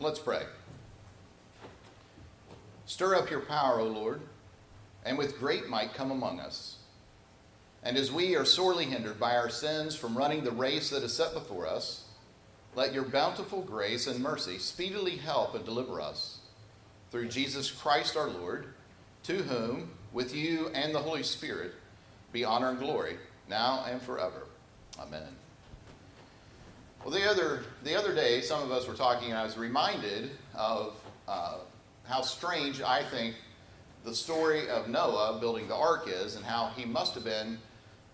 Let's pray. Stir up your power, O Lord, and with great might come among us. And as we are sorely hindered by our sins from running the race that is set before us, let your bountiful grace and mercy speedily help and deliver us. Through Jesus Christ our Lord, to whom, with you and the Holy Spirit, be honor and glory, now and forever. Amen. Well, the other, the other day, some of us were talking, and I was reminded of uh, how strange I think the story of Noah building the ark is, and how he must have been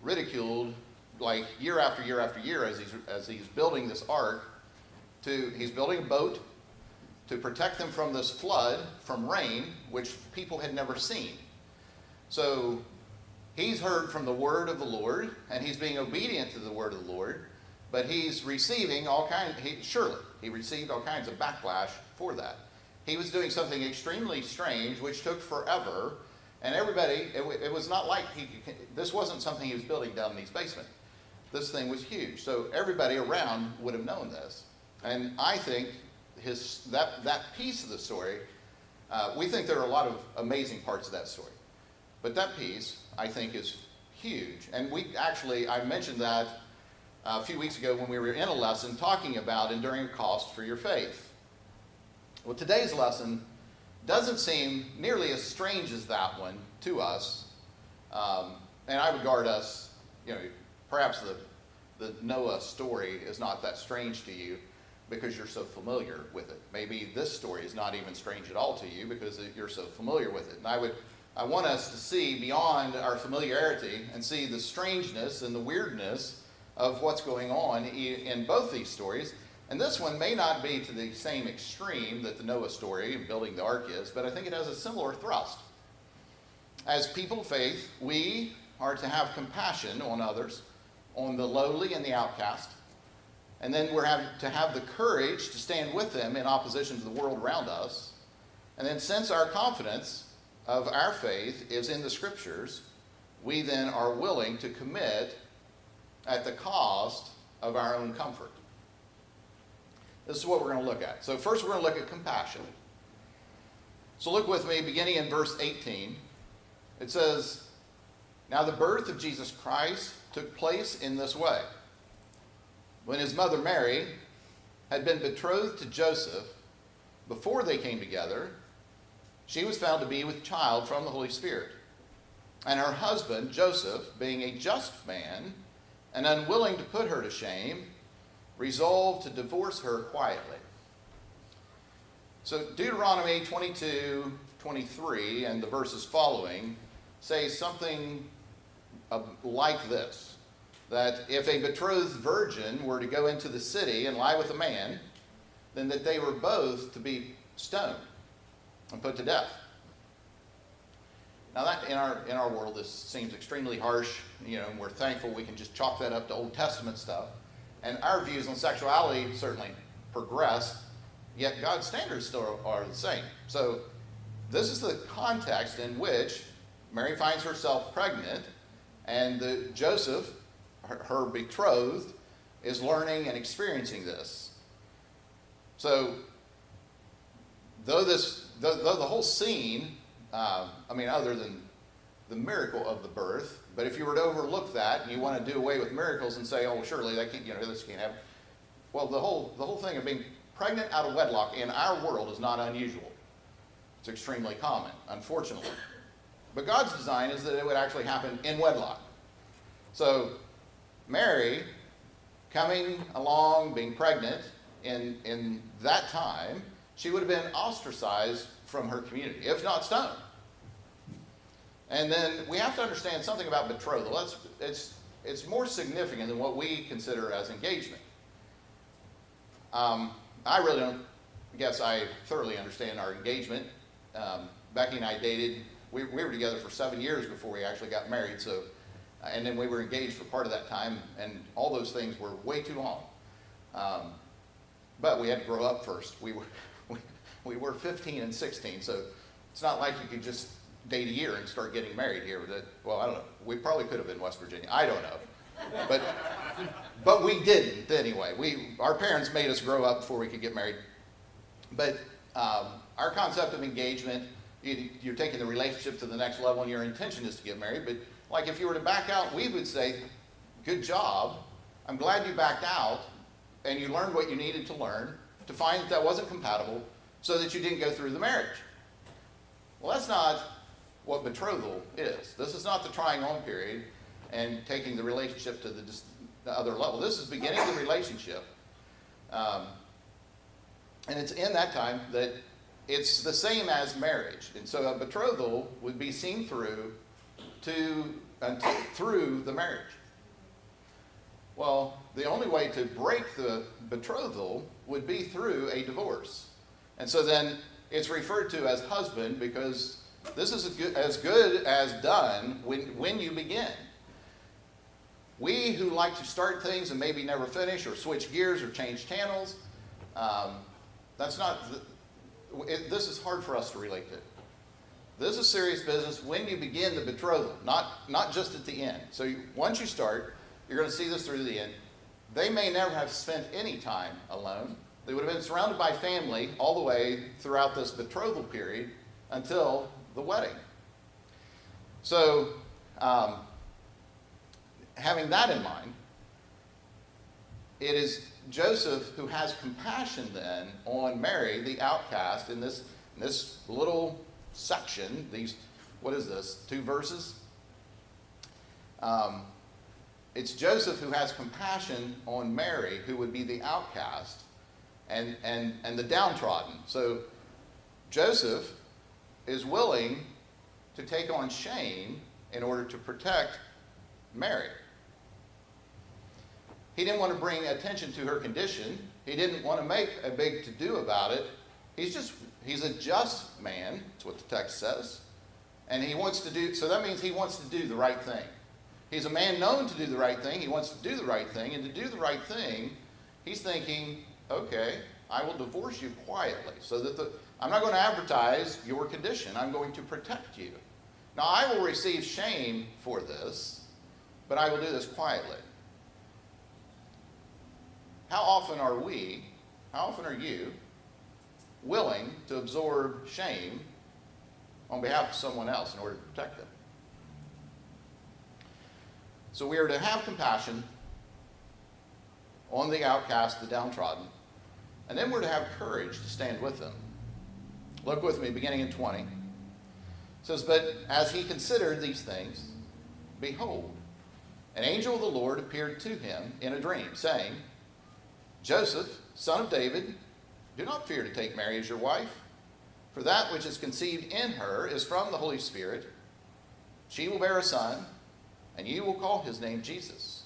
ridiculed like year after year after year as he's, as he's building this ark. To, he's building a boat to protect them from this flood, from rain, which people had never seen. So he's heard from the word of the Lord, and he's being obedient to the word of the Lord, but he's receiving all kinds, he, surely, he received all kinds of backlash for that. He was doing something extremely strange, which took forever, and everybody, it, it was not like he, this wasn't something he was building down in his basement. This thing was huge. So everybody around would have known this. And I think his, that, that piece of the story, uh, we think there are a lot of amazing parts of that story. But that piece, I think, is huge. And we actually, I mentioned that a few weeks ago when we were in a lesson talking about enduring cost for your faith. Well, today's lesson doesn't seem nearly as strange as that one to us. Um, and I regard us, you know, perhaps the, the Noah story is not that strange to you because you're so familiar with it. Maybe this story is not even strange at all to you because you're so familiar with it. And I would I want us to see beyond our familiarity and see the strangeness and the weirdness of what's going on in both these stories. And this one may not be to the same extreme that the Noah story and building the ark is, but I think it has a similar thrust. As people of faith, we are to have compassion on others, on the lowly and the outcast, and then we're having to have the courage to stand with them in opposition to the world around us. And then, since our confidence of our faith is in the scriptures, we then are willing to commit at the cost of our own comfort. This is what we're going to look at. So, first, we're going to look at compassion. So, look with me, beginning in verse 18. It says, Now the birth of Jesus Christ took place in this way when his mother Mary had been betrothed to Joseph, before they came together, she was found to be with child from the Holy Spirit. And her husband, Joseph, being a just man and unwilling to put her to shame, resolved to divorce her quietly. So Deuteronomy 22, 23, and the verses following say something like this that if a betrothed virgin were to go into the city and lie with a man, then that they were both to be stoned and put to death. Now that in our in our world this seems extremely harsh, you know, and we're thankful we can just chalk that up to Old Testament stuff. And our views on sexuality certainly progress, yet God's standards still are the same. So this is the context in which Mary finds herself pregnant, and the, Joseph her, her betrothed, is learning and experiencing this. So, though this, though, though the whole scene, uh, I mean, other than the miracle of the birth, but if you were to overlook that and you want to do away with miracles and say, oh, surely that can't, you know, this can't happen. Well, the whole, the whole thing of being pregnant out of wedlock in our world is not unusual. It's extremely common, unfortunately. But God's design is that it would actually happen in wedlock. So Mary, coming along, being pregnant in, in that time, she would have been ostracized from her community, if not stoned. And then we have to understand something about betrothal. That's, it's, it's more significant than what we consider as engagement. Um, I really don't guess I thoroughly understand our engagement. Um, Becky and I dated, we, we were together for seven years before we actually got married, so and then we were engaged for part of that time, and all those things were way too long. Um, but we had to grow up first. We were, we, we were 15 and 16, so it's not like you could just date a year and start getting married here. That, well, I don't know. We probably could have in West Virginia. I don't know. But, but we didn't anyway. We, our parents made us grow up before we could get married. But um, our concept of engagement, you, you're taking the relationship to the next level, and your intention is to get married. But like if you were to back out, we would say, "Good job. I'm glad you backed out, and you learned what you needed to learn to find that that wasn't compatible, so that you didn't go through the marriage." Well, that's not what betrothal is. This is not the trying on period and taking the relationship to the, the other level. This is beginning the relationship. Um, and it's in that time that it's the same as marriage. And so a betrothal would be seen through to until, through the marriage. Well, the only way to break the betrothal would be through a divorce. And so then it's referred to as husband because this is as good, as done when, when you begin. We who like to start things and maybe never finish or switch gears or change channels, um, that's not, it, this is hard for us to relate to. This is serious business when you begin the betrothal, not, not just at the end. So you, once you start, you're going to see this through to the end. They may never have spent any time alone. They would have been surrounded by family all the way throughout this betrothal period until the wedding. So, um, having that in mind, it is Joseph who has compassion then on Mary, the outcast, in this, in this little section. These, what is this, two verses? Um, it's Joseph who has compassion on Mary, who would be the outcast and, and, and the downtrodden. So Joseph is willing to take on shame in order to protect Mary. He didn't want to bring attention to her condition. He didn't want to make a big to do about it. He's just, he's a just man, that's what the text says. And he wants to do, so that means he wants to do the right thing. He's a man known to do the right thing. He wants to do the right thing. And to do the right thing, he's thinking, okay, I will divorce you quietly so that the, I'm not going to advertise your condition. I'm going to protect you. Now, I will receive shame for this, but I will do this quietly. How often are we, how often are you willing to absorb shame on behalf of someone else in order to protect them? So we are to have compassion on the outcast, the downtrodden, and then we're to have courage to stand with them. Look with me, beginning in 20. It says, But as he considered these things, behold, an angel of the Lord appeared to him in a dream, saying, Joseph, son of David, do not fear to take Mary as your wife, for that which is conceived in her is from the Holy Spirit. She will bear a son, and you will call his name Jesus,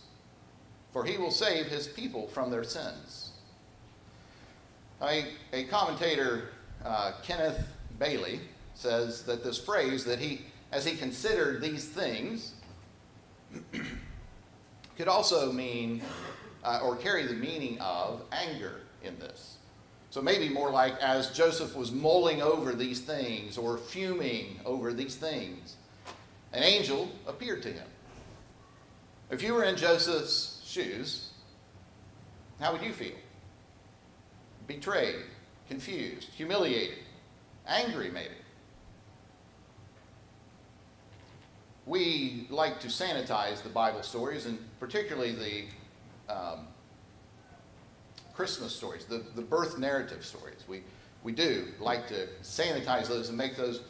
for he will save his people from their sins. A, a commentator uh, Kenneth Bailey says that this phrase that he, as he considered these things, could also mean uh, or carry the meaning of anger in this. So maybe more like as Joseph was mulling over these things or fuming over these things, an angel appeared to him. If you were in Joseph's shoes, how would you feel? Betrayed, confused, humiliated, angry, maybe. We like to sanitize the Bible stories, and particularly the um, Christmas stories, the, the birth narrative stories. We, we do like to sanitize those and make those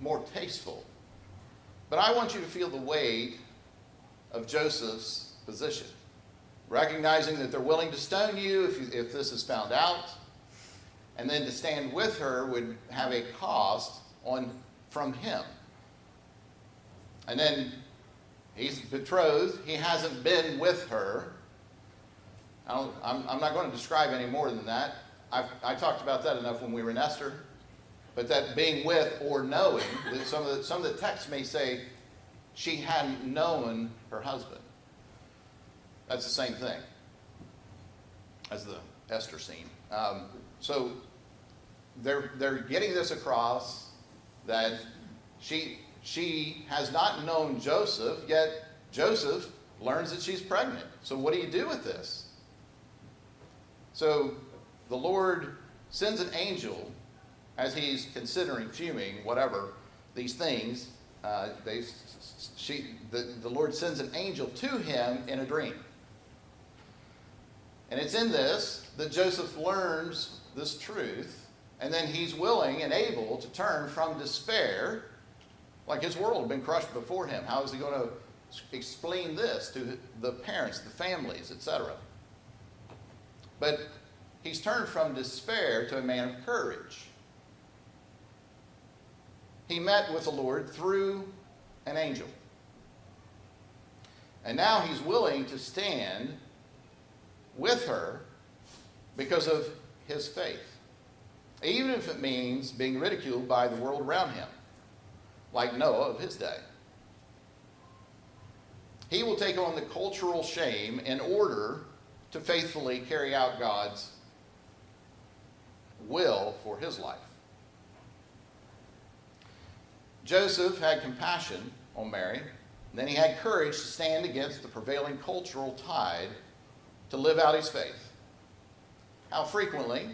more tasteful. But I want you to feel the weight of Joseph's position, recognizing that they're willing to stone you if, you, if this is found out, and then to stand with her would have a cost on from him. And then he's betrothed. He hasn't been with her. I am I'm not going to describe any more than that. I've, I talked about that enough when we were in Esther. But that being with or knowing, some of the, some of the texts may say she hadn't known her husband. That's the same thing as the Esther scene. Um, so they're, they're getting this across that she, she has not known Joseph, yet Joseph learns that she's pregnant. So, what do you do with this? So, the Lord sends an angel as he's considering fuming, whatever, these things. Uh, they, she, the, the Lord sends an angel to him in a dream. And it's in this that Joseph learns this truth, and then he's willing and able to turn from despair, like his world had been crushed before him. How is he going to explain this to the parents, the families, etc.? But he's turned from despair to a man of courage. He met with the Lord through an angel. And now he's willing to stand with her because of his faith, even if it means being ridiculed by the world around him, like Noah of his day. He will take on the cultural shame in order to faithfully carry out God's will for his life. Joseph had compassion on Mary, and then he had courage to stand against the prevailing cultural tide to live out his faith. How frequently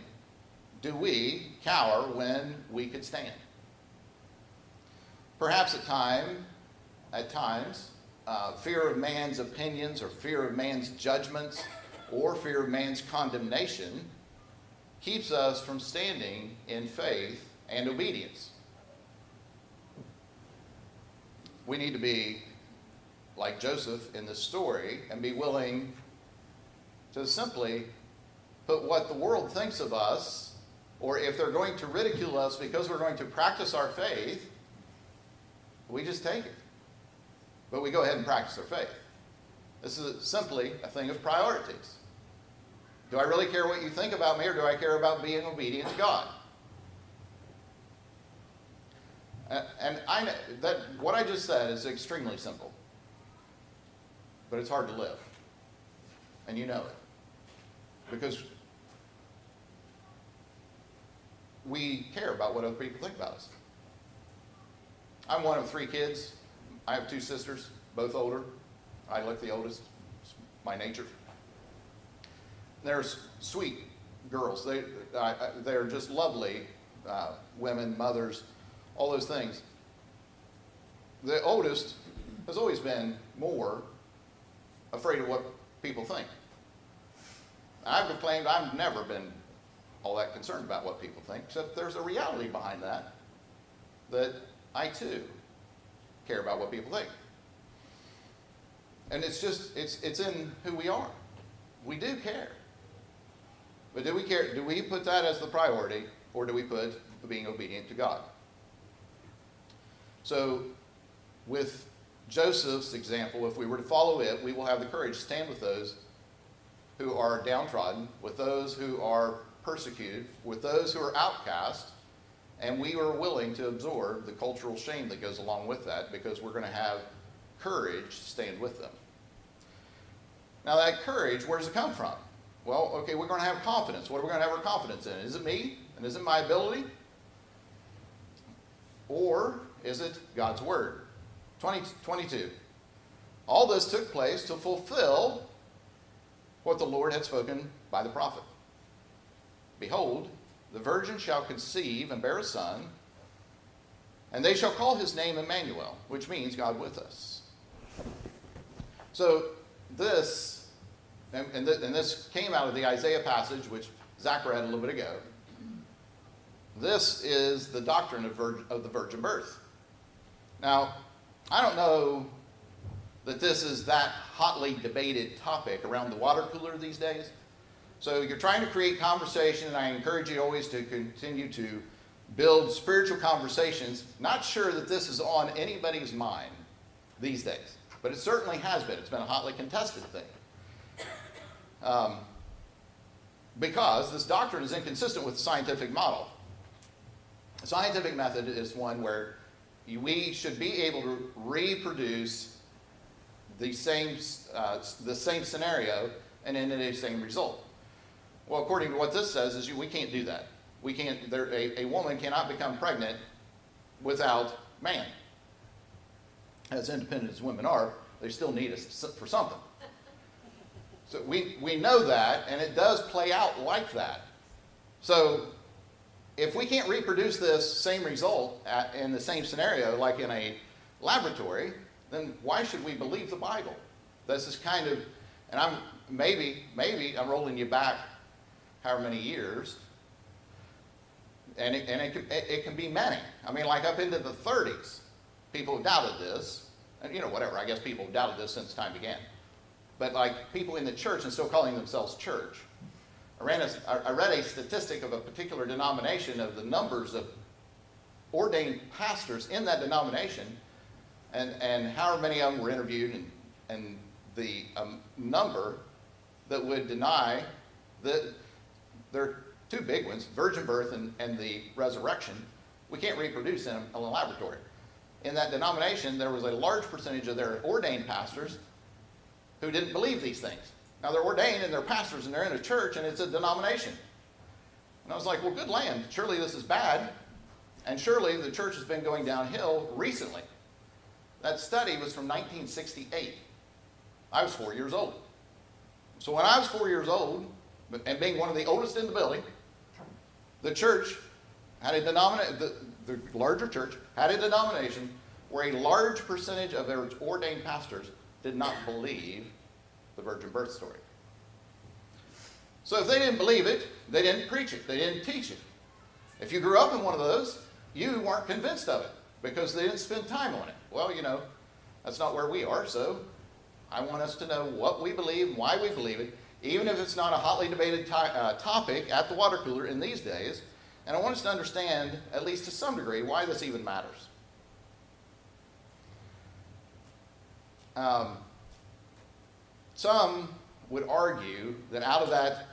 do we cower when we could stand? Perhaps at time, at times, uh, fear of man's opinions or fear of man's judgments or fear of man's condemnation keeps us from standing in faith and obedience. We need to be like Joseph in this story and be willing to simply put what the world thinks of us, or if they're going to ridicule us because we're going to practice our faith, we just take it. But we go ahead and practice our faith. This is simply a thing of priorities. Do I really care what you think about me, or do I care about being obedient to God? And I that what I just said is extremely simple, but it's hard to live, and you know it, because we care about what other people think about us. I'm one of three kids. I have two sisters, both older. I look the oldest. It's my nature. They're sweet girls. They, uh, they're just lovely uh, women, mothers, all those things. The oldest has always been more afraid of what people think. I've claimed I've never been all that concerned about what people think, except there's a reality behind that, that I too care about what people think. And it's just, it's, it's in who we are. We do care. But do we care, do we put that as the priority, or do we put being obedient to God? So, with Joseph's example, if we were to follow it, we will have the courage to stand with those who are downtrodden, with those who are persecuted, with those who are outcast, and we are willing to absorb the cultural shame that goes along with that because we're going to have courage to stand with them. Now, that courage, where does it come from? Well, okay, we're going to have confidence. What are we going to have our confidence in? Is it me? And is it my ability? Or is it God's Word? 20, 22. All this took place to fulfill what the Lord had spoken by the prophet. Behold, the virgin shall conceive and bear a son, and they shall call his name Emmanuel, which means God with us. So, this, and, and, th- and this came out of the Isaiah passage, which Zach read a little bit ago. This is the doctrine of, vir- of the virgin birth. Now, I don't know that this is that hotly debated topic around the water cooler these days. So you're trying to create conversation, and I encourage you always to continue to build spiritual conversations. Not sure that this is on anybody's mind these days, but it certainly has been. It's been a hotly contested thing. Um, because this doctrine is inconsistent with the scientific model. The scientific method is one where we should be able to reproduce the same, uh, the same scenario and in the same result. Well, according to what this says, is you, we can't do that. We can't. There, a, a woman cannot become pregnant without man. As independent as women are, they still need us for something. So we, we know that, and it does play out like that. So if we can't reproduce this same result at, in the same scenario, like in a laboratory, then why should we believe the Bible? This is kind of, and I'm maybe, maybe I'm rolling you back however many years, and it, and it, it, it can be many. I mean, like up into the 30s, people doubted this, and you know, whatever, I guess people doubted this since time began. But like people in the church and still calling themselves church. I, ran a, I read a statistic of a particular denomination of the numbers of ordained pastors in that denomination and, and however many of them were interviewed and, and the um, number that would deny that there are two big ones, virgin birth and, and the resurrection, we can't reproduce in a, in a laboratory. In that denomination, there was a large percentage of their ordained pastors who didn't believe these things. Now they're ordained and they're pastors and they're in a church and it's a denomination. And I was like, well, good land. Surely this is bad. And surely the church has been going downhill recently. That study was from 1968. I was four years old. So when I was four years old, and being one of the oldest in the building, the church had a denomination, the, the larger church had a denomination where a large percentage of their ordained pastors did not believe the virgin birth story. So if they didn't believe it, they didn't preach it, they didn't teach it. If you grew up in one of those, you weren't convinced of it because they didn't spend time on it. Well, you know, that's not where we are, so I want us to know what we believe, and why we believe it, even if it's not a hotly debated uh, topic at the water cooler in these days. And I want us to understand, at least to some degree, why this even matters. Um, some would argue that out of that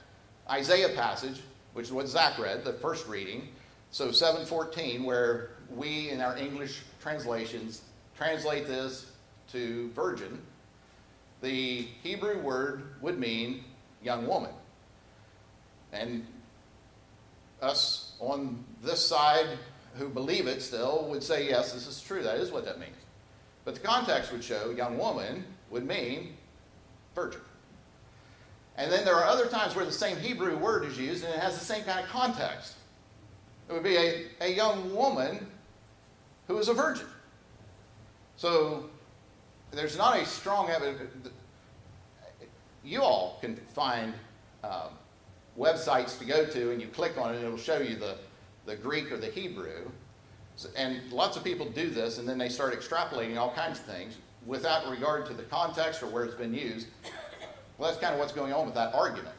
Isaiah passage, which is what Zach read, the first reading, so 714, where we in our English translations translate this to virgin, the Hebrew word would mean young woman. And us on this side who believe it still would say, yes, this is true. That is what that means. But the context would show young woman would mean virgin. And then there are other times where the same Hebrew word is used and it has the same kind of context. It would be a, a young woman who is a virgin. So there's not a strong evidence. You all can find um, websites to go to and you click on it and it'll show you the, the Greek or the Hebrew. So, and lots of people do this and then they start extrapolating all kinds of things without regard to the context or where it's been used. Well, that's kind of what's going on with that argument.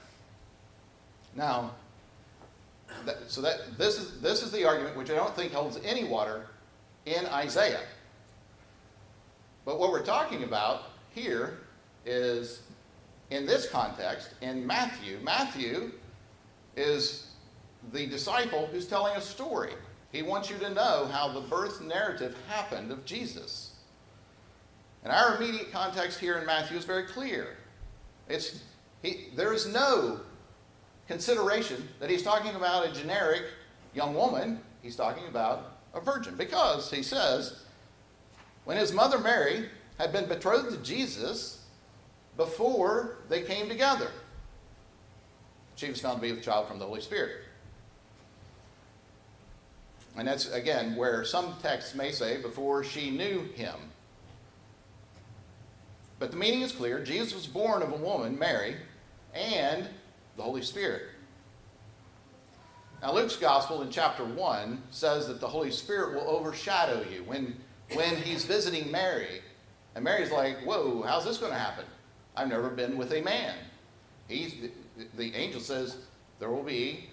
Now, that, so that this is this is the argument which I don't think holds any water in Isaiah. But what we're talking about here is in this context in Matthew. Matthew is the disciple who's telling a story. He wants you to know how the birth narrative happened of Jesus. And our immediate context here in Matthew is very clear. It's, he, there is no consideration that he's talking about a generic young woman. He's talking about a virgin because he says, when his mother Mary had been betrothed to Jesus before they came together, she was found to be with child from the Holy Spirit. And that's, again, where some texts may say, before she knew him. But the meaning is clear. Jesus was born of a woman, Mary, and the Holy Spirit. Now, Luke's gospel in chapter 1 says that the Holy Spirit will overshadow you when, when he's visiting Mary. And Mary's like, Whoa, how's this going to happen? I've never been with a man. He's, the angel says there will be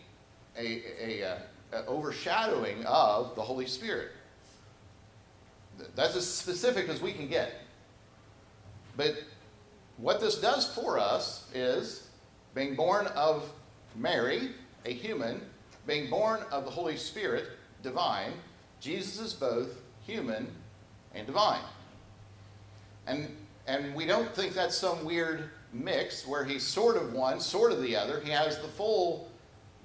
a, a, a, a overshadowing of the Holy Spirit. That's as specific as we can get. But what this does for us is being born of Mary, a human, being born of the Holy Spirit, divine, Jesus is both human and divine. And, and we don't think that's some weird mix where he's sort of one, sort of the other. He has the full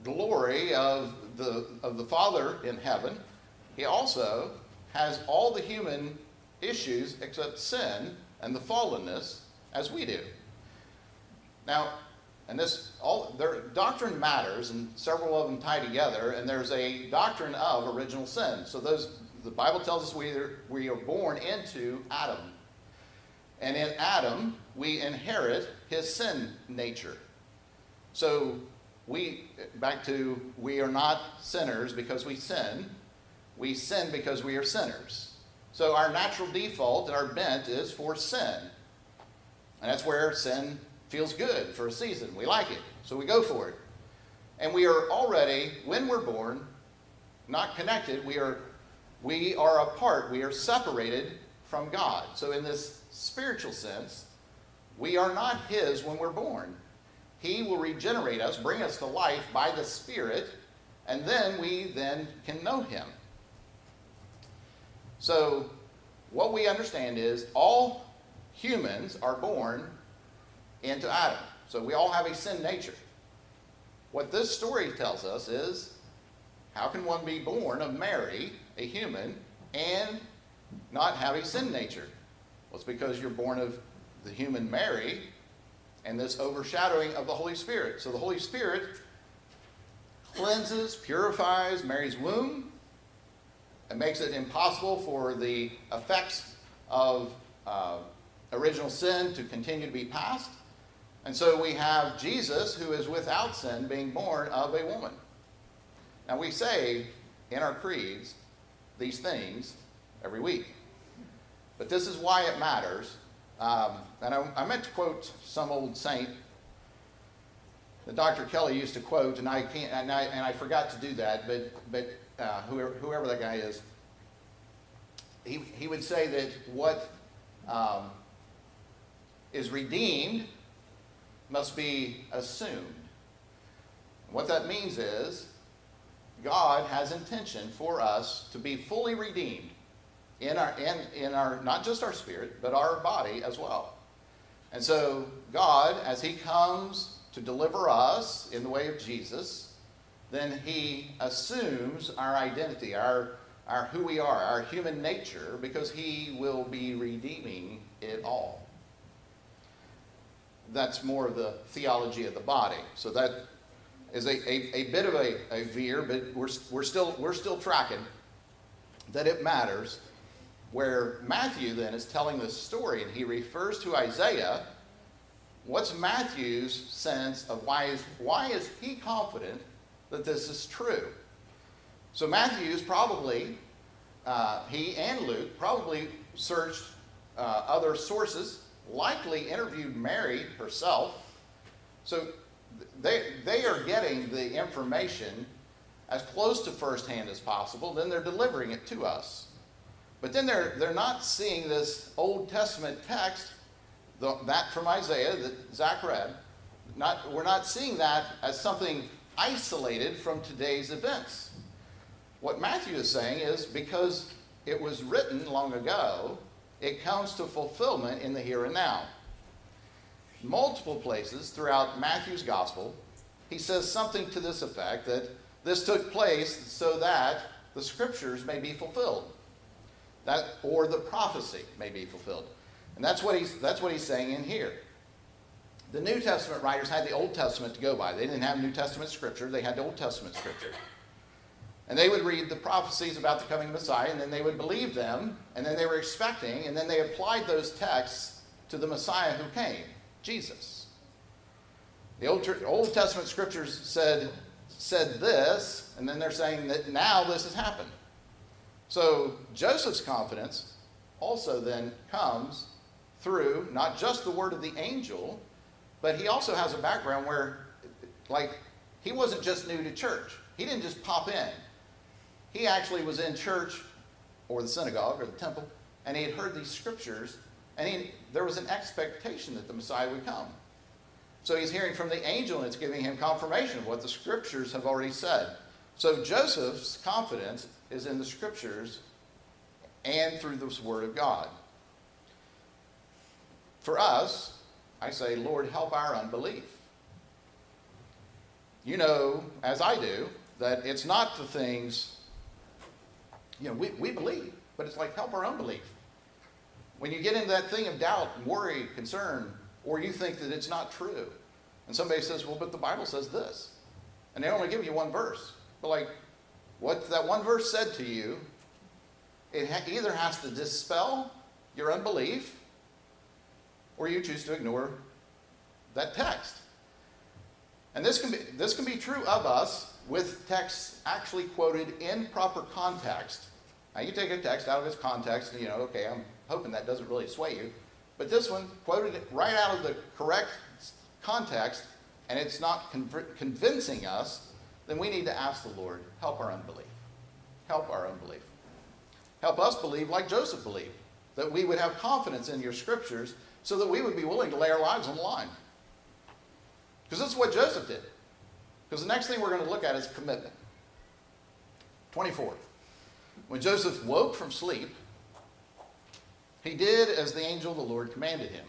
glory of the, of the Father in heaven. He also has all the human issues except sin and the fallenness as we do. Now, and this all their doctrine matters, and several of them tie together. And there's a doctrine of original sin. So those the Bible tells us we are, we are born into Adam, and in Adam we inherit his sin nature. So we back to we are not sinners because we sin. We sin because we are sinners. So our natural default, and our bent is for sin. And that's where sin feels good for a season. We like it. So we go for it. And we are already, when we're born, not connected. We are, we are apart. We are separated from God. So in this spiritual sense, we are not His when we're born. He will regenerate us, bring us to life by the Spirit, and then we then can know Him. So, what we understand is all humans are born into Adam. So, we all have a sin nature. What this story tells us is how can one be born of Mary, a human, and not have a sin nature? Well, it's because you're born of the human Mary and this overshadowing of the Holy Spirit. So, the Holy Spirit cleanses, purifies Mary's womb it makes it impossible for the effects of uh, original sin to continue to be passed. And so we have Jesus, who is without sin, being born of a woman. Now we say in our creeds these things every week. But this is why it matters. Um, and I, I meant to quote some old saint that Dr. Kelly used to quote, and I can't, and I, and I forgot to do that, but, but uh, whoever, whoever that guy is, he, he would say that what um, is redeemed must be assumed. What that means is God has intention for us to be fully redeemed in our in, in our not just our spirit, but our body as well. And so God, as He comes to deliver us in the way of Jesus, then he assumes our identity, our, our who we are, our human nature, because he will be redeeming it all. That's more of the theology of the body. So that is a, a, a bit of a, a veer, but we're, we're, still, we're still tracking that it matters. Where Matthew then is telling this story, and he refers to Isaiah. What's Matthew's sense of why is, why is he confident that this is true. So Matthew's probably, uh, he and Luke probably searched uh, other sources, likely interviewed Mary herself. So they, they are getting the information as close to firsthand as possible, then they're delivering it to us. But then they're, they're not seeing this Old Testament text, the, that from Isaiah that Zach read. Not, we're not seeing that as something isolated from today's events. What Matthew is saying is because it was written long ago, it comes to fulfillment in the here and now. Multiple places throughout Matthew's gospel, he says something to this effect that this took place so that the scriptures may be fulfilled. That or the prophecy may be fulfilled. And that's what he's that's what he's saying in here the New Testament writers had the Old Testament to go by. They didn't have New Testament scripture, they had the Old Testament scripture. And they would read the prophecies about the coming Messiah, and then they would believe them, and then they were expecting, and then they applied those texts to the Messiah who came, Jesus. The Old, Old Testament scriptures said, said this, and then they're saying that now this has happened. So Joseph's confidence also then comes through not just the word of the angel, but he also has a background where, like, he wasn't just new to church. He didn't just pop in. He actually was in church or the synagogue or the temple, and he had heard these scriptures, and he, there was an expectation that the Messiah would come. So he's hearing from the angel, and it's giving him confirmation of what the scriptures have already said. So Joseph's confidence is in the scriptures and through this word of God. For us, I say, Lord, help our unbelief. You know, as I do, that it's not the things, you know, we, we believe, but it's like help our unbelief. When you get into that thing of doubt, worry, concern, or you think that it's not true, And somebody says, well, but the Bible says this. And they only give you one verse. But like, what that one verse said to you, it ha- either has to dispel your unbelief or you choose to ignore that text. And this can be, this can be true of us with texts actually quoted in proper context. Now, you take a text out of its context, and you know, okay, I'm hoping that doesn't really sway you. But this one quoted right out of the correct context, and it's not convincing us, then we need to ask the Lord, help our unbelief. Help our unbelief. Help us believe like Joseph believed, that we would have confidence in your scriptures so that we would be willing to lay our lives on the line. Because this is what Joseph did. Because the next thing we're going to look at is commitment. 24. When Joseph woke from sleep, he did as the angel of the Lord commanded him.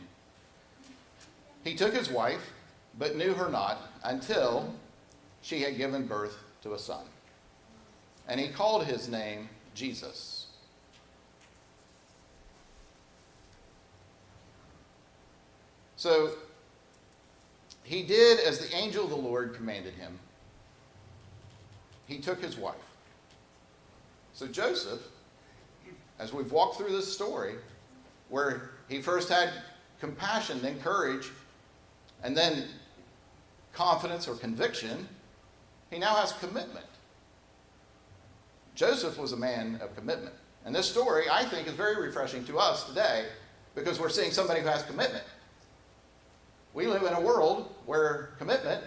He took his wife, but knew her not until she had given birth to a son. And he called his name Jesus. So he did as the angel of the Lord commanded him. He took his wife. So Joseph, as we've walked through this story, where he first had compassion, then courage, and then confidence or conviction, he now has commitment. Joseph was a man of commitment. And this story, I think, is very refreshing to us today because we're seeing somebody who has commitment. We live in a world where commitment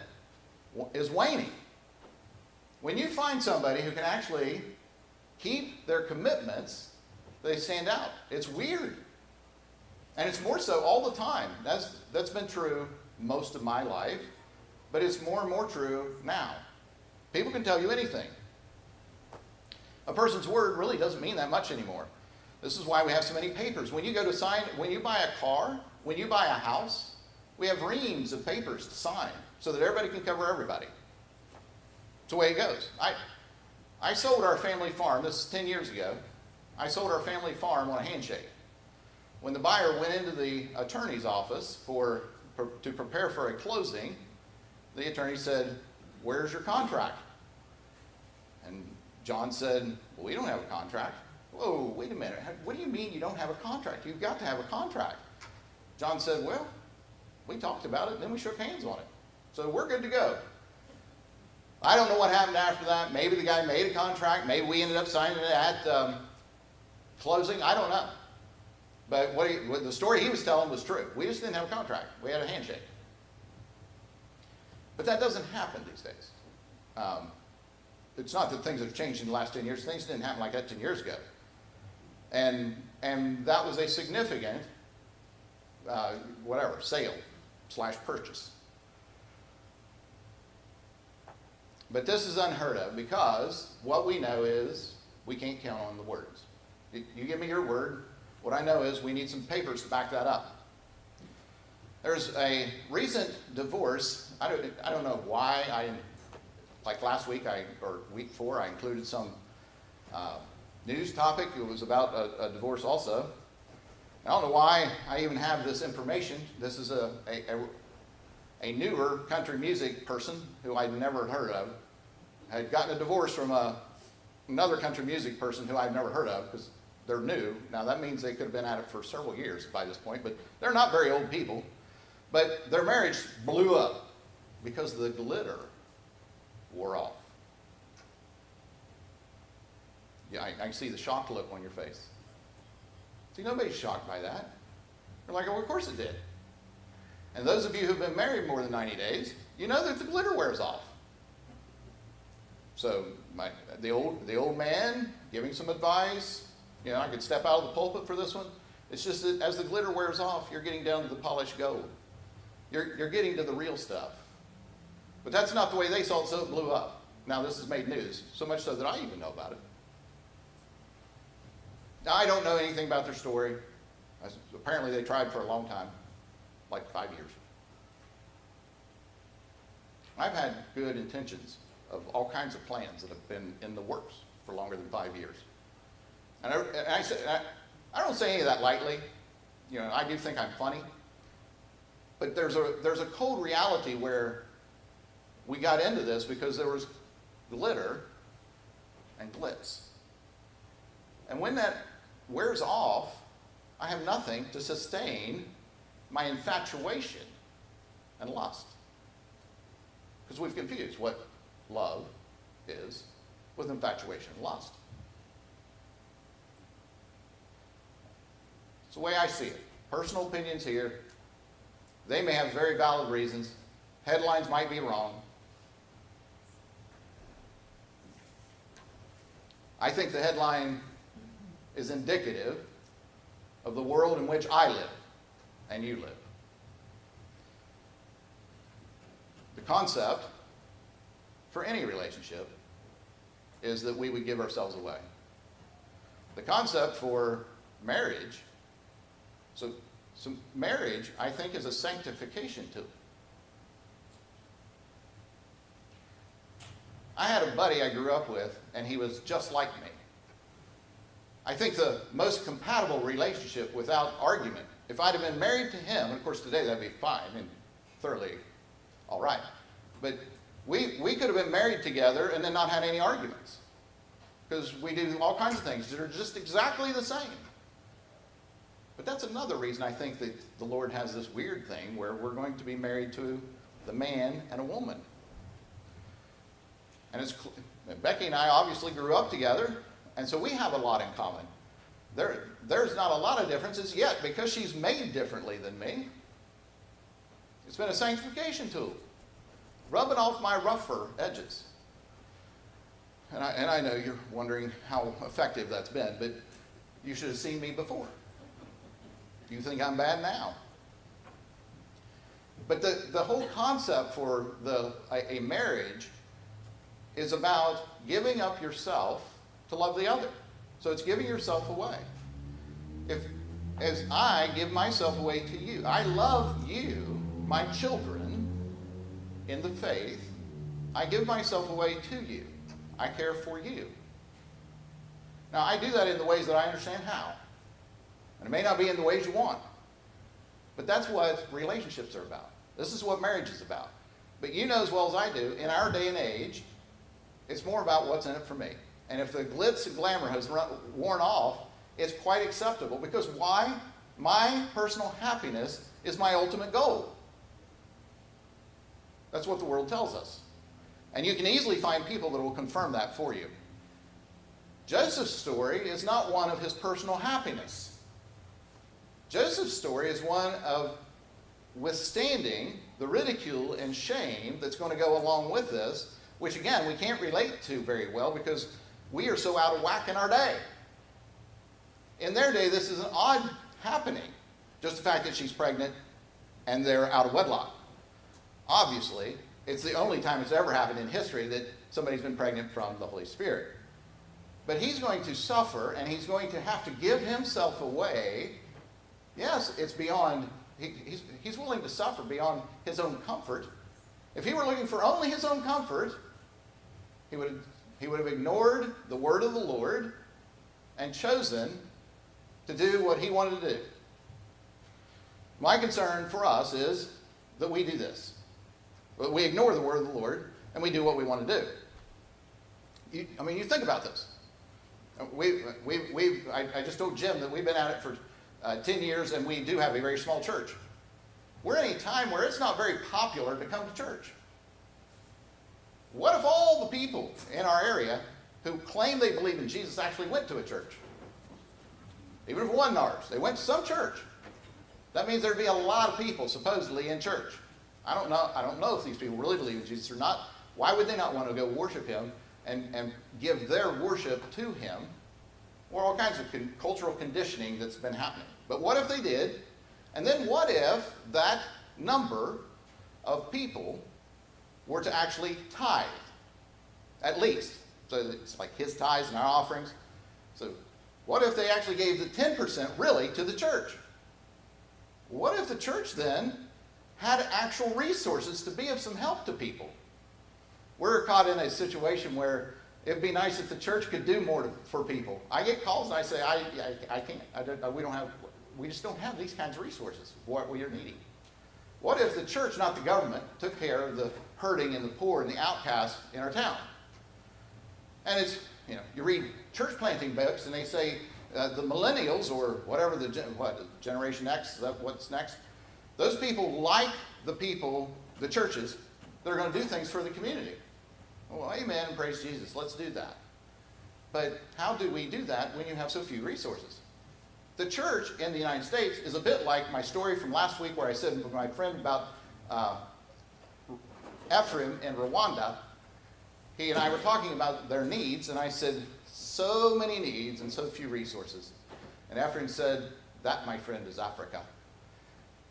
is waning. When you find somebody who can actually keep their commitments, they stand out. It's weird. And it's more so all the time. That's, that's been true most of my life, but it's more and more true now. People can tell you anything. A person's word really doesn't mean that much anymore. This is why we have so many papers. When you go to sign, when you buy a car, when you buy a house, we have reams of papers to sign so that everybody can cover everybody. It's the way it goes. I, I sold our family farm, this is 10 years ago. I sold our family farm on a handshake. When the buyer went into the attorney's office for, to prepare for a closing, the attorney said, Where's your contract? And John said, Well, we don't have a contract. Whoa, wait a minute. What do you mean you don't have a contract? You've got to have a contract. John said, Well, we talked about it and then we shook hands on it. So we're good to go. I don't know what happened after that. Maybe the guy made a contract. Maybe we ended up signing it at um, closing. I don't know. But what, he, what, the story he was telling was true. We just didn't have a contract. We had a handshake. But that doesn't happen these days. Um, it's not that things have changed in the last 10 years. Things didn't happen like that 10 years ago. And, and that was a significant, uh, whatever, sale slash purchase. But this is unheard of because what we know is we can't count on the words. You give me your word. What I know is we need some papers to back that up. There's a recent divorce. I don't, I don't know why I, like last week I, or week four, I included some uh, news topic. It was about a, a divorce also. I don't know why I even have this information. This is a, a, a, newer country music person who I'd never heard of. I had gotten a divorce from a, another country music person who I'd never heard of because they're new. Now that means they could have been at it for several years by this point, but they're not very old people. But their marriage blew up because the glitter wore off. Yeah, I, I see the shocked look on your face. See, nobody's shocked by that. They're like, oh, of course it did. And those of you who've been married more than 90 days, you know that the glitter wears off. So my, the, old, the old man giving some advice, you know, I could step out of the pulpit for this one. It's just that as the glitter wears off, you're getting down to the polished gold. You're, you're getting to the real stuff. But that's not the way they saw it, so it blew up. Now this has made news, so much so that I even know about it. I don't know anything about their story. Apparently, they tried for a long time, like five years. I've had good intentions of all kinds of plans that have been in the works for longer than five years. And I, and I, I, I don't say any of that lightly. You know, I do think I'm funny. But there's a, there's a cold reality where we got into this because there was glitter and glitz. And when that wears off, I have nothing to sustain my infatuation and lust. Because we've confused what love is with infatuation and lust. It's the way I see it. Personal opinions here. They may have very valid reasons. Headlines might be wrong. I think the headline is indicative of the world in which I live and you live. The concept for any relationship is that we would give ourselves away. The concept for marriage, so, so marriage, I think, is a sanctification tool. I had a buddy I grew up with, and he was just like me. I think the most compatible relationship without argument, if I'd have been married to him, and of course today that'd be fine and thoroughly all right, but we, we could have been married together and then not had any arguments. Because we do all kinds of things that are just exactly the same. But that's another reason I think that the Lord has this weird thing where we're going to be married to the man and a woman. And it's Becky and I obviously grew up together, and so we have a lot in common. There, there's not a lot of differences yet because she's made differently than me. It's been a sanctification tool, rubbing off my rougher edges. And I, and I know you're wondering how effective that's been, but you should have seen me before. You think I'm bad now. But the, the whole concept for the, a, a marriage is about giving up yourself to love the other. So it's giving yourself away. If as I give myself away to you, I love you, my children, in the faith. I give myself away to you. I care for you. Now, I do that in the ways that I understand how. And it may not be in the ways you want. But that's what relationships are about. This is what marriage is about. But you know as well as I do, in our day and age, it's more about what's in it for me. And if the glitz and glamour has run, worn off, it's quite acceptable because why? My personal happiness is my ultimate goal. That's what the world tells us. And you can easily find people that will confirm that for you. Joseph's story is not one of his personal happiness. Joseph's story is one of withstanding the ridicule and shame that's going to go along with this which again, we can't relate to very well because we are so out of whack in our day. In their day, this is an odd happening. Just the fact that she's pregnant and they're out of wedlock. Obviously, it's the only time it's ever happened in history that somebody's been pregnant from the Holy Spirit. But he's going to suffer and he's going to have to give himself away. Yes, it's beyond, he, he's, he's willing to suffer beyond his own comfort. If he were looking for only his own comfort, he would, have, he would have ignored the word of the Lord and chosen to do what he wanted to do. My concern for us is that we do this. We ignore the word of the Lord and we do what we want to do. You, I mean, you think about this. We, we, we, I, I, just told Jim that we've been at it for uh, 10 years and we do have a very small church. We're in a time where it's not very popular to come to church. What if all the people in our area who claim they believe in Jesus actually went to a church? Even if it wasn't ours, they went to some church. That means there'd be a lot of people supposedly in church. I don't know. I don't know if these people really believe in Jesus or not. Why would they not want to go worship Him and, and give their worship to Him? Or all kinds of con- cultural conditioning that's been happening. But what if they did? And then what if that number of people were to actually tithe, at least. So it's like his tithes and our offerings. So what if they actually gave the 10% really to the church? What if the church then had actual resources to be of some help to people? We're caught in a situation where it'd be nice if the church could do more to, for people. I get calls and I say, I, I, I can't. I don't, we don't have, we just don't have these kinds of resources. What we are needing. What if the church, not the government, took care of the hurting and the poor and the outcast in our town? And it's, you know, you read church planting books and they say uh, the millennials or whatever the, what, Generation X, what's next? Those people like the people, the churches, that are going to do things for the community. Well, amen, praise Jesus. Let's do that. But how do we do that when you have so few resources? The church in the United States is a bit like my story from last week where I said to my friend about uh, Ephraim in Rwanda. He and I were talking about their needs, and I said, so many needs and so few resources. And Ephraim said, that, my friend, is Africa.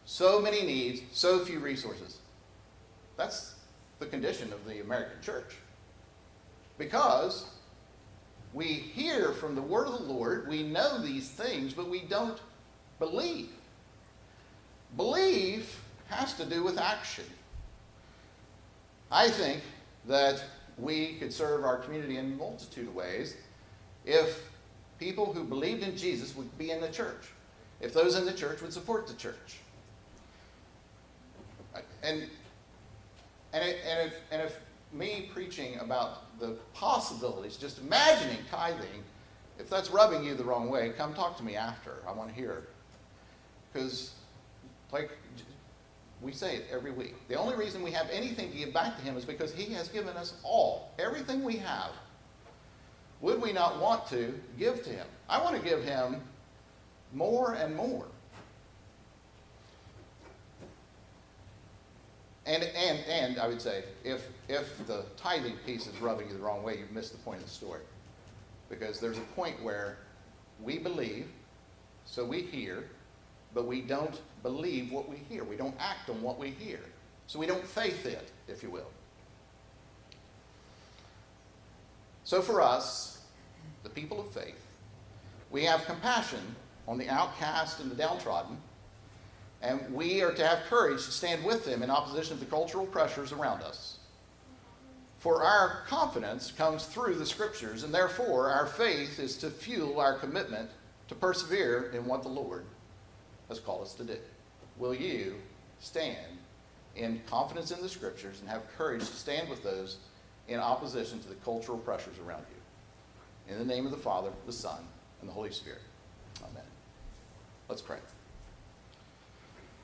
So many needs, so few resources. That's the condition of the American church. Because we hear from the word of the Lord, we know these things, but we don't believe. Belief has to do with action. I think that we could serve our community in a multitude of ways if people who believed in Jesus would be in the church, if those in the church would support the church. And, and, it, and, if, and if me preaching about the possibilities, just imagining tithing, if that's rubbing you the wrong way, come talk to me after. I want to hear. Because, like we say it every week, the only reason we have anything to give back to Him is because He has given us all, everything we have. Would we not want to give to Him? I want to give Him more and more. And, and, and I would say, if, if the tithing piece is rubbing you the wrong way, you've missed the point of the story. Because there's a point where we believe, so we hear, but we don't believe what we hear. We don't act on what we hear. So we don't faith it, if you will. So for us, the people of faith, we have compassion on the outcast and the downtrodden and we are to have courage to stand with them in opposition to the cultural pressures around us. For our confidence comes through the scriptures, and therefore our faith is to fuel our commitment to persevere in what the Lord has called us to do. Will you stand in confidence in the scriptures and have courage to stand with those in opposition to the cultural pressures around you? In the name of the Father, the Son, and the Holy Spirit. Amen. Let's pray.